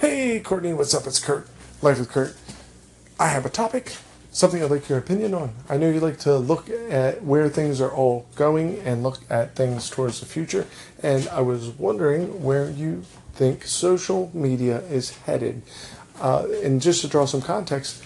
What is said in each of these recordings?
Hey, Courtney, what's up? It's Kurt. Life with Kurt. I have a topic, something I'd like your opinion on. I know you like to look at where things are all going and look at things towards the future, and I was wondering where you think social media is headed. Uh, and just to draw some context,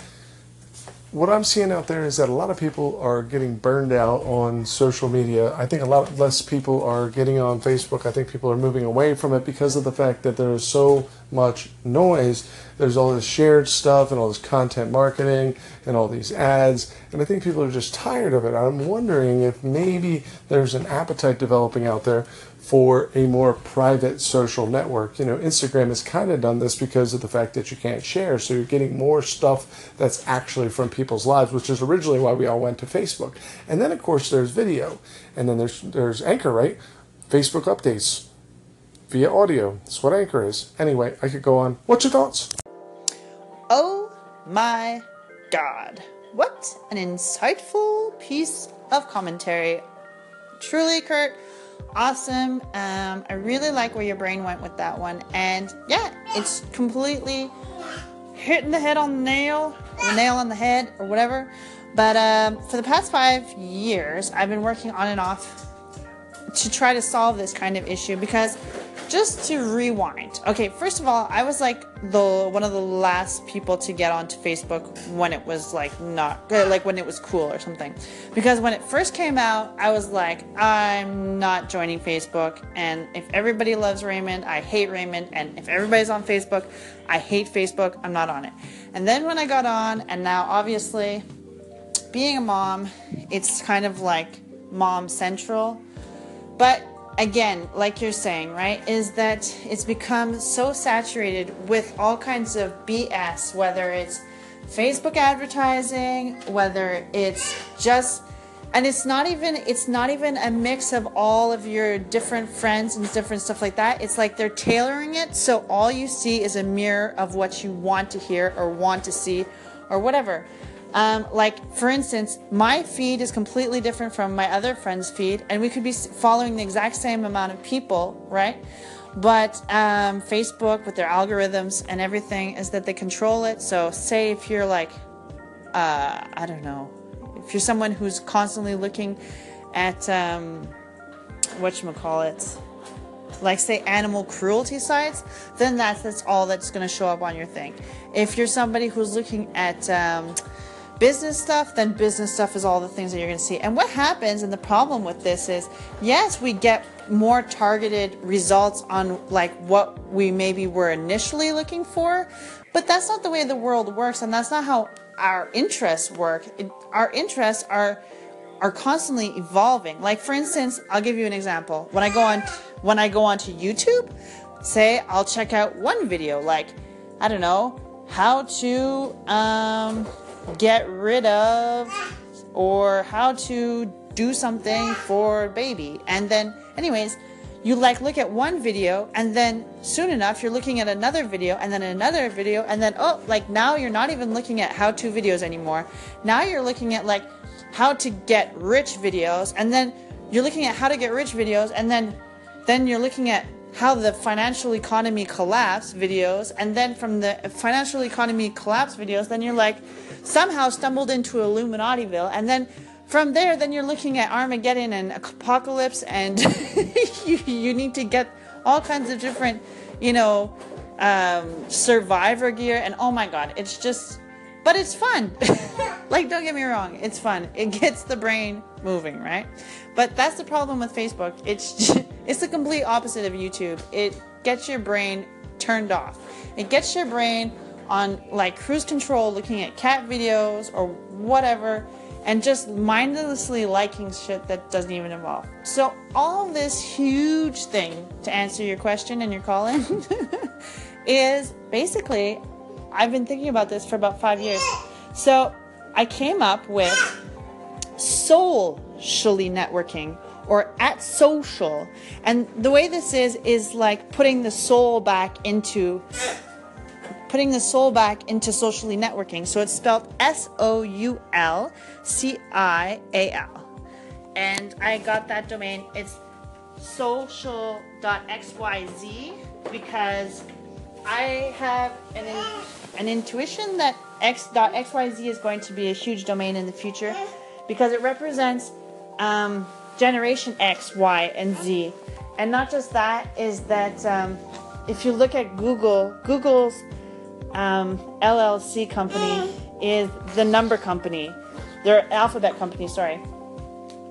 what I'm seeing out there is that a lot of people are getting burned out on social media. I think a lot less people are getting on Facebook. I think people are moving away from it because of the fact that there is so much noise. There's all this shared stuff and all this content marketing and all these ads. And I think people are just tired of it. I'm wondering if maybe there's an appetite developing out there for a more private social network. You know, Instagram has kind of done this because of the fact that you can't share. So you're getting more stuff that's actually from people's lives, which is originally why we all went to Facebook. And then of course there's video. And then there's there's Anchor, right? Facebook updates via audio. That's what Anchor is. Anyway, I could go on. What's your thoughts? Oh my god. What an insightful piece of commentary. Truly, Kurt, awesome. Um, I really like where your brain went with that one. And yeah, it's completely hitting the head on the nail, the nail on the head, or whatever. But um, for the past five years, I've been working on and off to try to solve this kind of issue because just to rewind. Okay, first of all, I was like the one of the last people to get onto Facebook when it was like not uh, like when it was cool or something. Because when it first came out, I was like, I'm not joining Facebook and if everybody loves Raymond, I hate Raymond and if everybody's on Facebook, I hate Facebook, I'm not on it. And then when I got on and now obviously being a mom, it's kind of like mom central. But again, like you're saying, right, is that it's become so saturated with all kinds of BS, whether it's Facebook advertising, whether it's just and it's not even it's not even a mix of all of your different friends and different stuff like that. It's like they're tailoring it so all you see is a mirror of what you want to hear or want to see or whatever um, like, for instance, my feed is completely different from my other friend's feed, and we could be following the exact same amount of people, right? But um, Facebook, with their algorithms and everything, is that they control it. So, say if you're like, uh, I don't know, if you're someone who's constantly looking at um, what you call it, like say animal cruelty sites, then that's that's all that's going to show up on your thing. If you're somebody who's looking at um, business stuff, then business stuff is all the things that you're going to see. And what happens, and the problem with this is, yes, we get more targeted results on like what we maybe were initially looking for, but that's not the way the world works, and that's not how our interests work. It, our interests are are constantly evolving. Like for instance, I'll give you an example. When I go on when I go onto YouTube, say I'll check out one video like I don't know, how to um get rid of or how to do something for baby. And then, anyways, you like look at one video and then soon enough you're looking at another video and then another video and then oh like now you're not even looking at how to videos anymore now you're looking at like how to get rich videos and then you're looking at how to get rich videos and then then you're looking at how the financial economy collapsed videos and then from the financial economy collapse videos then you're like somehow stumbled into Illuminativille, and then from there, then you're looking at Armageddon and Apocalypse, and you, you need to get all kinds of different, you know, um, survivor gear, and oh my god, it's just, but it's fun. like, don't get me wrong, it's fun. It gets the brain moving, right? But that's the problem with Facebook. It's just, it's the complete opposite of YouTube. It gets your brain turned off. It gets your brain on like cruise control looking at cat videos or whatever and just mindlessly liking shit that doesn't even involve. So all this huge thing to answer your question and your call in is basically I've been thinking about this for about 5 years. So I came up with soulcially networking or at soulcial. And the way this is is like putting the soul back into putting the soul back into soulcially networking. So it's spelled S O U L C I A L. And I got that domain. It's soulcial.xyz because I have an in, an intuition that x.xyz is going to be a huge domain in the future because it represents um, generation X, Y, and Z. And not just that, is that um, if you look at Google, Google's um, LLC company is the number company. Their alphabet company, sorry.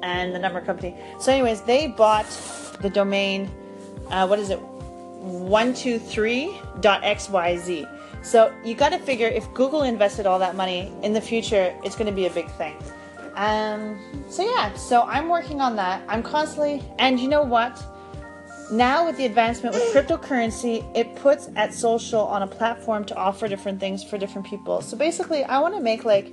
And the number company. So, anyways, they bought the domain, uh, what is it? 123.xyz. So you got to figure if Google invested all that money in the future, it's going to be a big thing. Um, so yeah, so I'm working on that. I'm constantly, and you know what? Now with the advancement with cryptocurrency, it puts at soulcial on a platform to offer different things for different people. So basically, I want to make like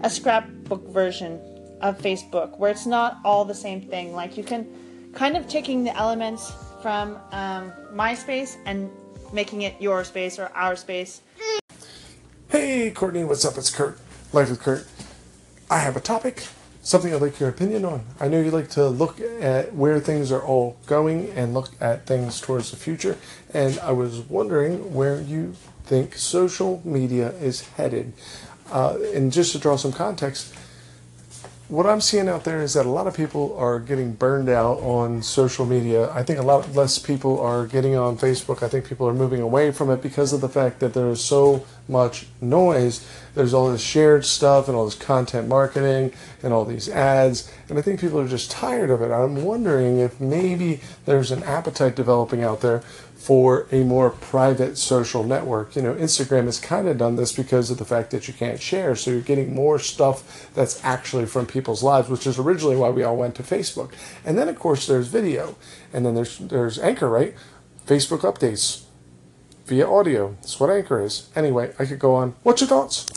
a scrapbook version of Facebook where it's not all the same thing. Like you can kind of taking the elements from um, my space and making it your space or our space. Hey, Courtney, what's up? It's Kurt. Life with Kurt. I have a topic, something I'd like your opinion on. I know you like to look at where things are all going and look at things towards the future, and I was wondering where you think social media is headed. Uh, and just to draw some context, what I'm seeing out there is that a lot of people are getting burned out on social media. I think a lot less people are getting on Facebook. I think people are moving away from it because of the fact that there is so much noise. There's all this shared stuff and all this content marketing and all these ads. And I think people are just tired of it. I'm wondering if maybe there's an appetite developing out there for a more private social network. You know, Instagram has kind of done this because of the fact that you can't share. So you're getting more stuff that's actually from people's lives, which is originally why we all went to Facebook. And then of course there's video. And then there's there's Anchor, right? Facebook updates via audio. That's what Anchor is. Anyway, I could go on. What's your thoughts?